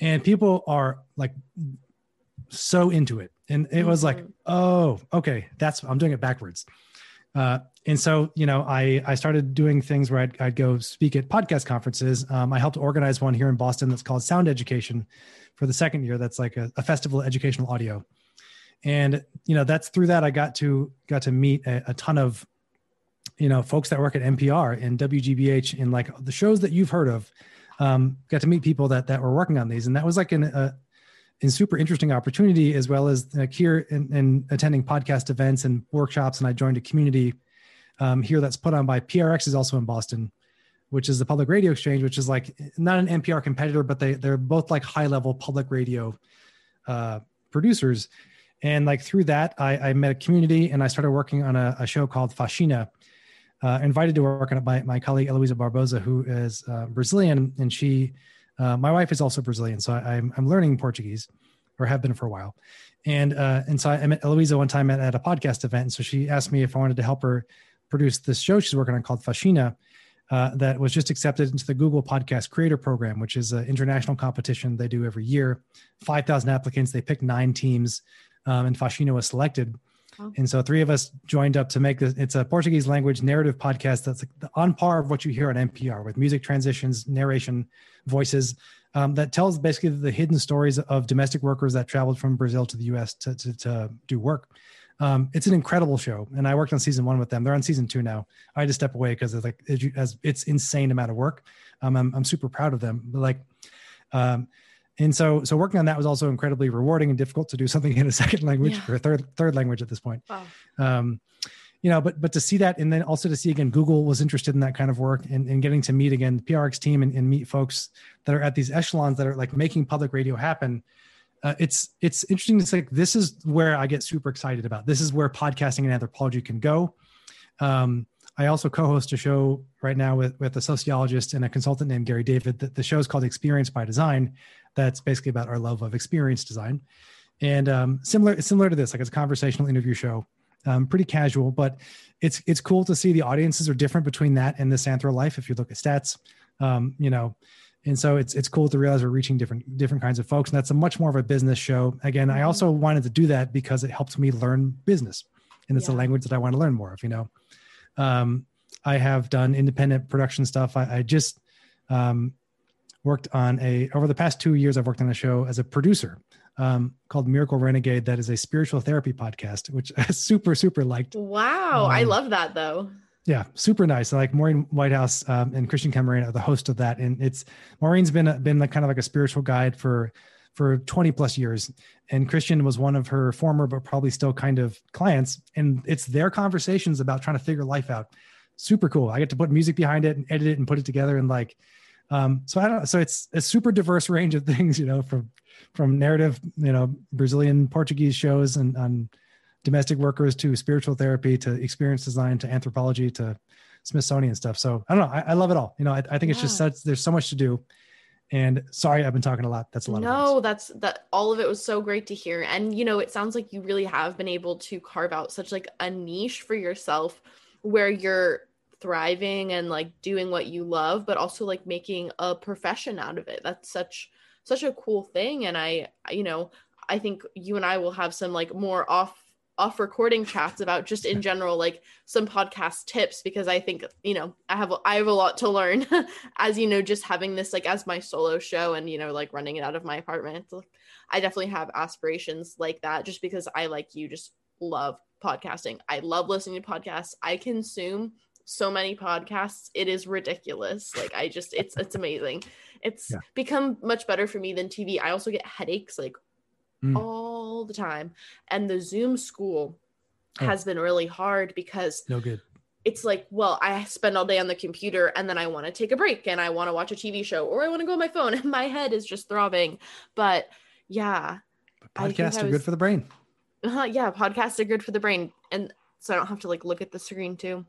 and people are like so into it, and it was like, Mhm. oh, okay, that's I'm doing it backwards. Uh, and so, you know, I I started doing things where I'd, I'd go speak at podcast conferences. Um, I helped organize one here in Boston that's called Sound Education for the second year. That's like a, a festival of educational audio, and you know, that's through that I got to got to meet a, a ton of, you know, folks that work at NPR and WGBH and like the shows that you've heard of. um, got to meet people that that were working on these, and that was like an a, in super interesting opportunity as well as like here in, attending podcast events and workshops. And I joined a community um, here that's put on by PRX is also in Boston, which is the public radio exchange, which is like not an NPR competitor, but they they're both like high level public radio uh, producers. And like through that, I, I, met a community and I started working on a, a show called Faxina. Uh, invited to work on it by my colleague Eloisa Barbosa, who is uh, Brazilian, and she, uh, my wife is also Brazilian, so I, I'm, I'm learning Portuguese, or have been for a while, and uh, and so I met Eloisa one time at, at a podcast event, and so she asked me if I wanted to help her produce this show she's working on called Faxina, uh, that was just accepted into the Google Podcast Creator Program, which is an international competition they do every year. 5,000 applicants, they pick nine teams, um, and Faxina was selected. Oh. And so three of us joined up to make this. It's a Portuguese language narrative podcast that's on par of what you hear on NPR with music transitions, narration, voices um, that tells basically the hidden stories of domestic workers that traveled from Brazil to the U.S. to, to, to do work. Um, it's an incredible show, and I worked on season one with them. They're on season two now. I had to step away because it's like as it's insane amount of work. Um, I'm I'm super proud of them, but like, um, and so so working on that was also incredibly rewarding and difficult to do something in a second language yeah. or a third third language at this point. Wow. Um, you know, but but to see that and then also to see again, Google was interested in that kind of work and, and getting to meet again the PRX team and, and meet folks that are at these echelons that are like making public radio happen uh, it's it's interesting to say this is where I get super excited about. This is where podcasting and anthropology can go. Um, I also co-host a show right now with with a sociologist and a consultant named Gary David. The, the show is called Experience by Design. That's basically about our love of experience design, and um, similar similar to this, like it's a conversational interview show. Um, pretty casual, but it's it's cool to see the audiences are different between that and this anthro life. If you look at stats, um, you know, and so it's it's cool to realize we're reaching different different kinds of folks and that's a much more of a business show. Again i mm-hmm. also wanted to do that because it helps me learn business and it's yeah. a language that i want to learn more of you know? Um, i have done independent production stuff. I, I just um, worked on a over the past two years i've worked on a show as a producer um, called miracle renegade that is a spiritual therapy podcast which i super super liked. Wow i um, love that though yeah, super nice. Like Maureen Whitehouse um, and Christian Camarena are the host of that, and it's Maureen's been a, been like kind of like a spiritual guide for for 20 plus years, and Christian was one of her former but probably still kind of clients, and it's their conversations about trying to figure life out. Super cool. I get to put music behind it and edit it and put it together, and like, um, so I don't. So it's a super diverse range of things, you know, from from narrative, you know, Brazilian Portuguese shows and on domestic workers to spiritual therapy to experience design to anthropology to Smithsonian stuff. So I don't know. I, I love it all. You know, I, I think it's just such, there's so much to do. And sorry, I've been talking a lot. That's a lot. No, that's that. All of it was so great to hear. And you know, it sounds like you really have been able to carve out such like a niche for yourself, where you're thriving and like doing what you love, but also like making a profession out of it. That's such such a cool thing. And I, you know, I think you and I will have some like more off off recording chats about just in general like some podcast tips because I think you know I have I have a lot to learn as you know just having this like as my solo show and you know like running it out of my apartment. I definitely have aspirations like that just because I like you just love podcasting. I love listening to podcasts. I consume so many podcasts. It is ridiculous. Like I just it's it's amazing. It's yeah. become much better for me than TV. I also get headaches like mm. all the time. And the Zoom school oh. has been really hard because no good. It's like, well, I spend all day on the computer and then I want to take a break and I want to watch a TV show or I want to go on my phone and my head is just throbbing. But yeah. But podcasts are was, good for the brain. Uh, yeah, podcasts are good for the brain. And so I don't have to like look at the screen too.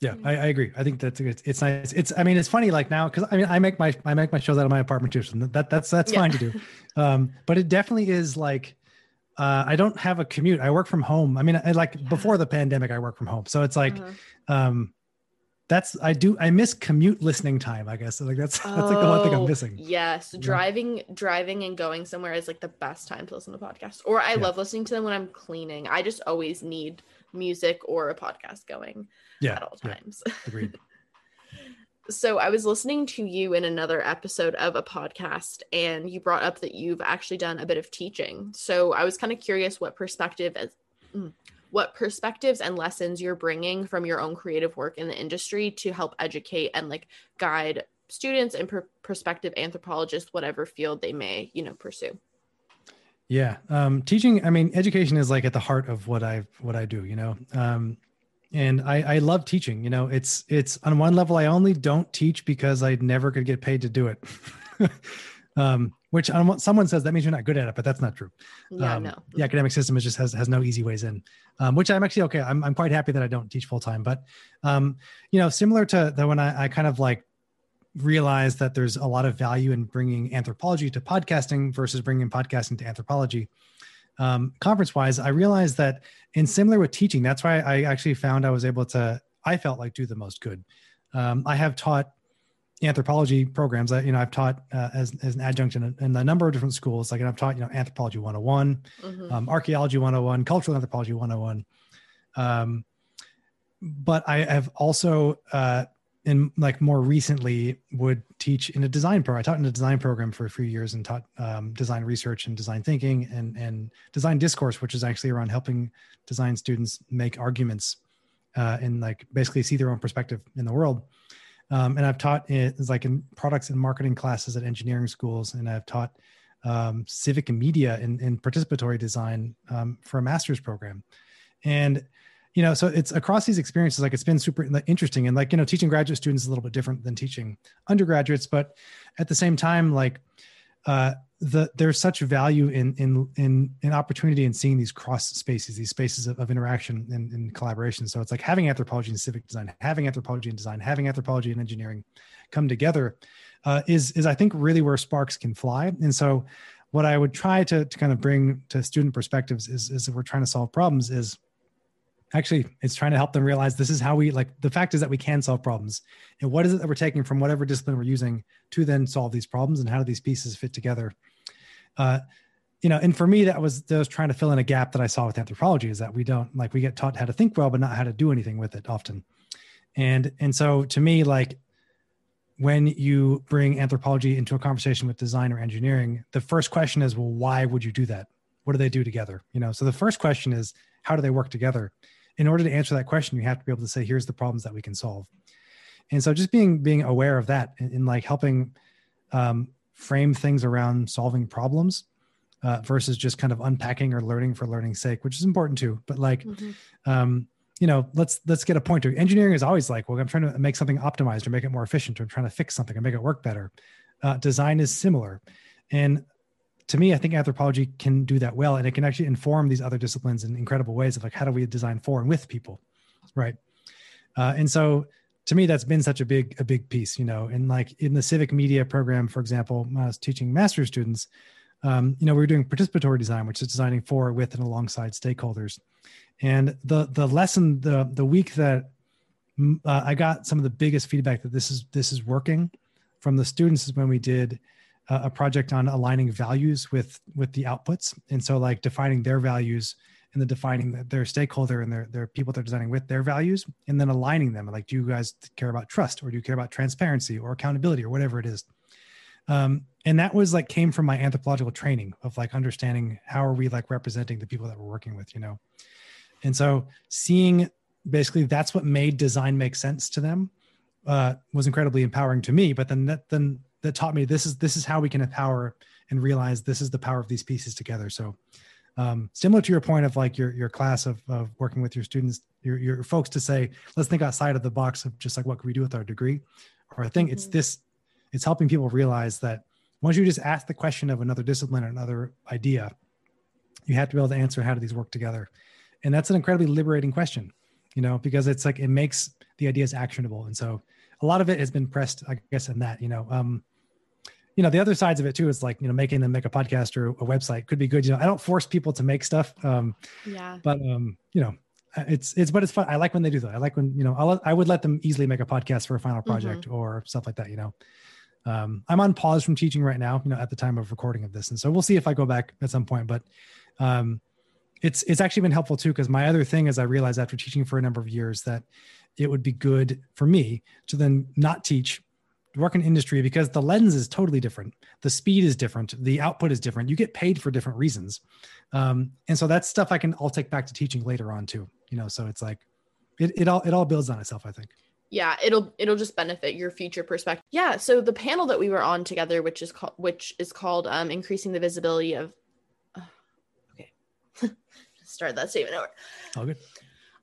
Yeah, I, I, agree. I think that's it's, it's nice. It's I mean it's funny like now because I mean I make my I make my shows out of my apartment too, so that that's that's yeah. fine to do. Um, but it definitely is like uh, I don't have a commute. I work from home. I mean, I, like yeah. before the pandemic, I work from home, so it's like uh-huh. um, that's I do I miss commute listening time. I guess like that's that's like the one thing I'm oh, missing. Yes, driving driving and going somewhere is like the best time to listen to podcasts. Or I yeah. love listening to them when I'm cleaning. I just always need music or a podcast going yeah, at all times. Yeah, agreed. so I was listening to you in another episode of a podcast and you brought up that you've actually done a bit of teaching. So I was kind of curious what perspective as mm, what perspectives and lessons you're bringing from your own creative work in the industry to help educate and like guide students and per- prospective anthropologists whatever field they may you know pursue yeah um, teaching i mean education is like at the heart of what i what i do you know um, and I, I love teaching you know it's it's on one level i only don't teach because i never could get paid to do it um, which someone says that means you're not good at it, but that's not true. Yeah, um, no. The academic system is just has, has no easy ways in, um, which I'm actually okay. I'm, I'm quite happy that I don't teach full time, but um, you know, similar to the when I, I kind of like realized that there's a lot of value in bringing anthropology to podcasting versus bringing podcasting to anthropology. Um, conference wise, I realized that in similar with teaching, that's why I actually found I was able to, I felt like do the most good. Um, I have taught anthropology programs. I, you know, I've taught uh, as, as an adjunct in a, in a, number of different schools. Like I've taught, you know, anthropology 101, mm-hmm. um, archaeology 101, cultural anthropology 101. Um, but I have also, uh, in like more recently would teach in a design program. I taught in a design program for a few years and taught um, design research and design thinking and, and design discourse, which is actually around helping design students make arguments uh, and like basically see their own perspective in the world. Um, and I've taught it like in products and marketing classes at engineering schools, and I've taught um, civic and media and, and participatory design um, for a master's program. And you know, so it's across these experiences, like it's been super interesting. And like you know, teaching graduate students is a little bit different than teaching undergraduates, but at the same time, like uh, the there's such value in in in in opportunity in seeing these cross spaces these spaces of, of interaction and, and, collaboration so it's like having anthropology and civic design having anthropology and design having anthropology and engineering come together uh, is is i think really where sparks can fly and so what i would try to, to kind of bring to student perspectives is is if we're trying to solve problems is actually it's trying to help them realize this is how we like the fact is that we can solve problems. And what is it that we're taking from whatever discipline we're using to then solve these problems and how do these pieces fit together? Uh, you know and for me that was that was trying to fill in a gap that i saw with anthropology is that we don't like we get taught how to think well but not how to do anything with it often. And and so to me like when you bring anthropology into a conversation with design or engineering the first question is well why would you do that? What do they do together? You know so the first question is how do they work together in order to answer that question, you have to be able to say, here's the problems that we can solve. And so just being being aware of that and, and like helping um, frame things around solving problems uh, versus just kind of unpacking or learning for learning's sake, which is important too. But like, mm-hmm. um, you know, let's let's get a pointer. Engineering is always like, well, I'm trying to make something optimized or make it more efficient, or I'm trying to fix something or make it work better. Uh, design is similar, and to me, I think anthropology can do that well, and it can actually inform these other disciplines in incredible ways of like how do we design for and with people, right? Uh, and so, to me, that's been such a big a big piece, you know. And like in the civic media program, for example, when I was teaching master students, um, you know, we were doing participatory design, which is designing for, with, and alongside stakeholders. And the the lesson the the week that mm, uh, I got some of the biggest feedback that this is this is working from the students is when we did a project on aligning values with with the outputs. And so like defining their values and then defining their stakeholder and their their people they're designing with their values and then aligning them. Like do you guys care about trust or do you care about transparency or accountability or whatever it is? Um, and that was like came from my anthropological training of like understanding how are we like representing the people that we're working with you know? And so seeing basically that's what made design make sense to them uh, was incredibly empowering to me but then that then that taught me this is this is how we can empower and realize this is the power of these pieces together. So um, similar to your point of like your your class of, of working with your students, your your folks to say, let's think outside of the box of just like what can we do with our degree, or I think mm-hmm. it's this, it's helping people realize that once you just ask the question of another discipline or another idea, you have to be able to answer how do these work together, and that's an incredibly liberating question, you know, because it's like it makes the ideas actionable, and so a lot of it has been pressed, I guess, in that, you know, um, you know, the other sides of it too is like, you know, making them make a podcast or a website could be good. You know, I don't force people to make stuff. Um, yeah. But, um, you know, it's, it's, but it's fun. I like when they do that. I like when, you know, I'll, I would let them easily make a podcast for a final project mm-hmm. or stuff like that, you know. Um, I'm on pause from teaching right now, you know, at the time of recording of this. And so we'll see if I go back at some point, but, um, it's, it's actually been helpful too. Cause my other thing is I realized after teaching for a number of years that it would be good for me to then not teach work in industry because the lens is totally different. The speed is different. The output is different. You get paid for different reasons. Um, and so that's stuff i can all take back to teaching later on too you know so it's like it, it all it all builds on itself i think. Yeah it'll it'll just benefit your future perspective. Yeah so the panel that we were on together which is called which is called um increasing the visibility of uh, okay. Start that statement over. All good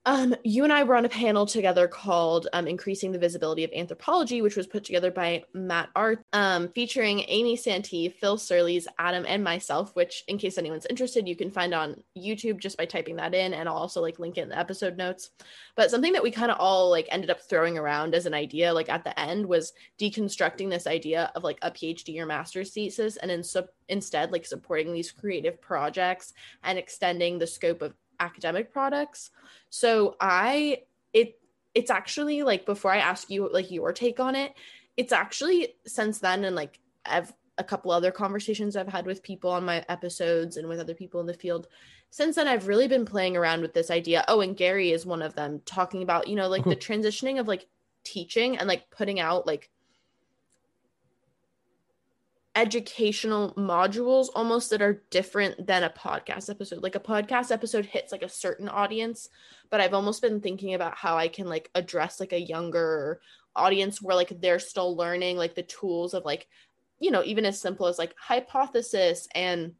um, you and I were on a panel together called um, Increasing the Visibility of Anthropology, which was put together by Matt Artz, um, featuring Amy Santee, Phil Surles, Adam, and myself, which, in case anyone's interested, you can find on YouTube just by typing that in. And I'll also like link it in the episode notes. But something that we kind of all like ended up throwing around as an idea, like at the end, was deconstructing this idea of like a PhD or master's thesis and in instead like supporting these creative projects and extending the scope of academic products. So I it it's actually like before I ask you like your take on it, it's actually since then and like I've a couple other conversations I've had with people on my episodes and with other people in the field. Since then, I've really been playing around with this idea. Oh, and Gary is one of them talking about, you know, like the transitioning of like teaching and like putting out like educational modules almost that are different than a podcast episode. Like a podcast episode hits like a certain audience, but I've almost been thinking about how I can like address like a younger audience where like they're still learning like the tools of like you know even as simple as like hypothesis and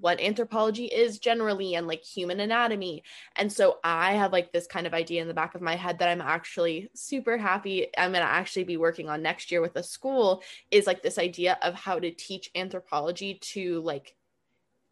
what anthropology is generally and like human anatomy. And so I have like this kind of idea in the back of my head that I'm actually super happy I'm going to actually be working on next year with a school is like this idea of how to teach anthropology to like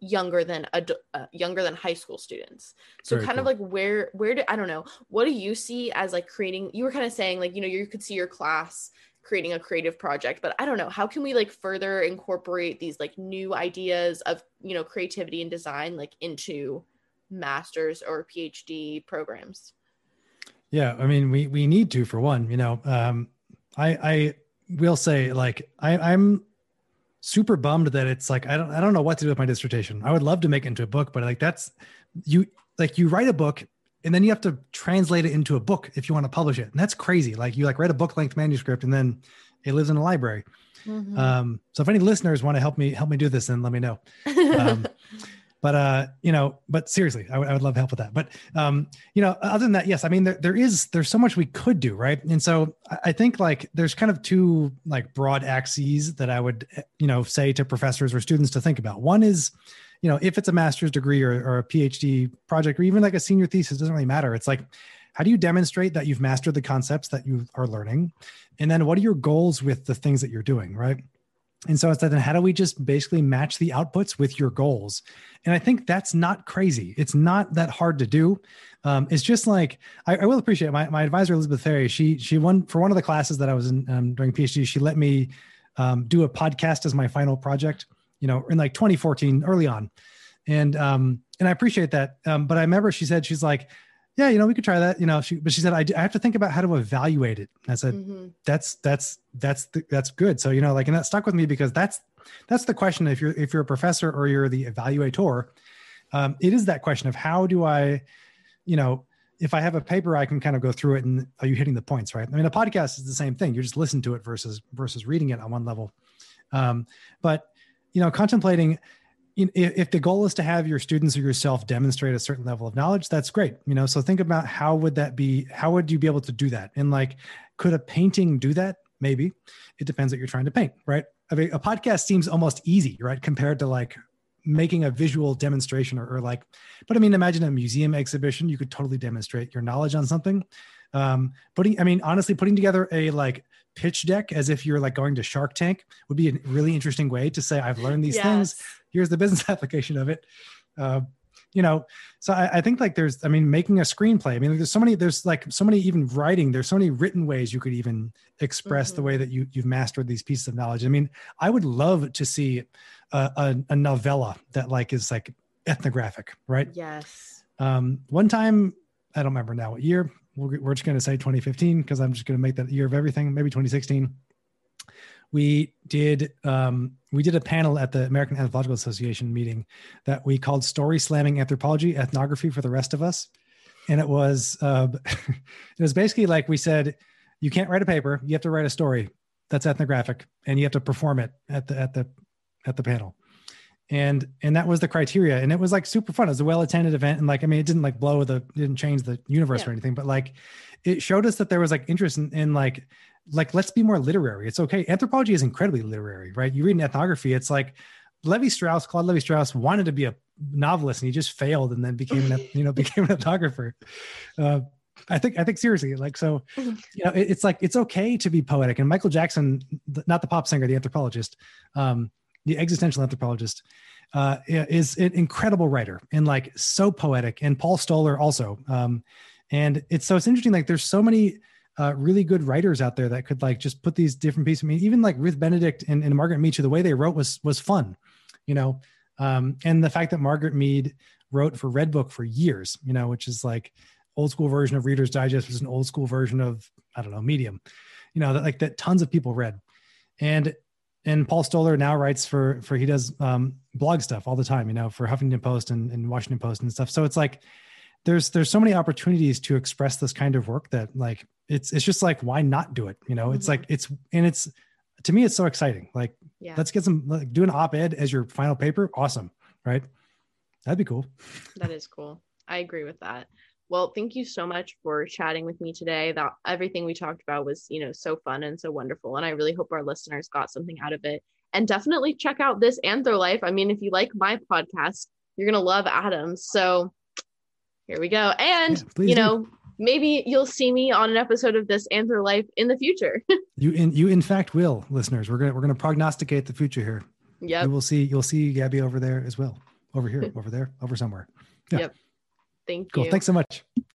younger than uh, younger than high school students so Very kind cool. of like where where do i don't know what do you see as like creating you were kind of saying like you know you could see your class creating a creative project but i don't know how can we like further incorporate these like new ideas of you know creativity and design like into masters or phd programs? Yeah i mean we we need to for one you know um i i will say like i i'm super bummed that it's like i don't i don't know what to do with my dissertation. I would love to make it into a book but like that's you like you write a book and then you have to translate it into a book if you want to publish it. And that's crazy like you like write a book length manuscript and then it lives in a library. Mm-hmm. um, so if any listeners want to help me help me do this then let me know. Um, but uh you know but seriously I, w- I would love help with that. But um you know other than that yes i mean there, there is there's so much we could do right? And so i think like there's kind of two like broad axes that i would you know say to professors or students to think about. One is you know, if it's a master's degree or, or a PhD project or even like a senior thesis, doesn't really matter. It's like, how do you demonstrate that you've mastered the concepts that you are learning? And then what are your goals with the things that you're doing, right? And so it's then how do we just basically match the outputs with your goals? And I think that's not crazy. It's not that hard to do. Um, it's just like I, I, will appreciate my, my advisor Elizabeth Ferry. She she won for one of the classes that I was in um, during PhD. She let me um, do a podcast as my final project, you know, in like 2014, early on. And um, and I appreciate that. Um, but I remember she said, she's like, yeah, you know, we could try that, you know, she, but she said, I, I have to think about how to evaluate it. And I said, mm-hmm. that's, that's, that's, the, that's good. So, you know, like, and that stuck with me because that's, that's the question. If you're, if you're a professor or you're the evaluator, um, it is that question of how do I, you know, if I have a paper, I can kind of go through it and are you hitting the points, right? I mean, a podcast is the same thing. You're just listening to it versus, versus reading it on one level. Um, but you know, contemplating if the goal is to have your students or yourself demonstrate a certain level of knowledge, that's great. You know, so think about how would that be? How would you be able to do that? And like, could a painting do that? Maybe. It depends what you're trying to paint, right? I mean, a podcast seems almost easy, right, compared to like making a visual demonstration or, or like. But I mean, imagine a museum exhibition. You could totally demonstrate your knowledge on something. Um, putting, I mean, honestly, putting together a like pitch deck as if you're like going to Shark Tank would be a really interesting way to say, I've learned these yes. things. Here's the business application of it. Uh, you know, so I, I, think like there's, I mean, making a screenplay. I mean, there's so many, there's like so many even writing. There's so many written ways you could even express mm-hmm. the way that you you've mastered these pieces of knowledge. I mean, I would love to see a, a, a novella that like is like ethnographic, right? Yes. Um, one time, I don't remember now what year, we're just going to say 2015 because I'm just going to make that year of everything. Maybe 2016. We did um, we did a panel at the American Anthropological Association meeting that we called "Story Slamming Anthropology: Ethnography for the Rest of Us," and it was uh, it was basically like we said, you can't write a paper, you have to write a story that's ethnographic, and you have to perform it at the at the at the panel. And and that was the criteria. And it was like super fun. It was a well-attended event. And like i mean it didn't like blow the didn't change the universe yeah. or anything but like it showed us that there was like interest in, in like like let's be more literary. It's okay. Anthropology is incredibly literary right? You read an ethnography it's like levi strauss claude levi strauss wanted to be a novelist and he just failed and then became an you know became an ethnographer. Uh, I think I think seriously, like so, mm-hmm. you know, it, it's like it's okay to be poetic. And Michael Jackson, not the pop singer, the anthropologist, um, the existential anthropologist, uh, is an incredible writer and like so poetic. And Paul Stoller also, um, and it's so it's interesting. Like there's so many uh, really good writers out there that could like just put these different pieces. I mean, even like Ruth Benedict and, and Margaret Mead, the way they wrote was was fun, you know. Um, and the fact that Margaret Mead wrote for Redbook for years, you know, which is like old school version of Reader's Digest was an old school version of I don't know Medium, you know that like that tons of people read, and and Paul Stoller now writes for for he does um, blog stuff all the time, you know, for Huffington Post and, and Washington Post and stuff. So it's like there's there's so many opportunities to express this kind of work that like it's it's just like why not do it? You know, mm-hmm. it's like it's and it's to me it's so exciting. Like yeah. let's get some like do an op-ed as your final paper. Awesome, right? That'd be cool. That is cool. I agree with that. Well, thank you so much for chatting with me today. That everything we talked about was, you know, so fun and so wonderful. And I really hope our listeners got something out of it. And definitely check out this Anthro Life. I mean, if you like my podcast, you're gonna love Adam. So here we go. And yeah, you know, do. maybe you'll see me on an episode of this Anthro Life in the future. you in you in fact will, listeners. We're gonna we're gonna prognosticate the future here. Yeah. Will see you'll see Gabby over there as well. Over here, over there, over somewhere. Yeah. Yep. Thank cool. you. Thanks so much.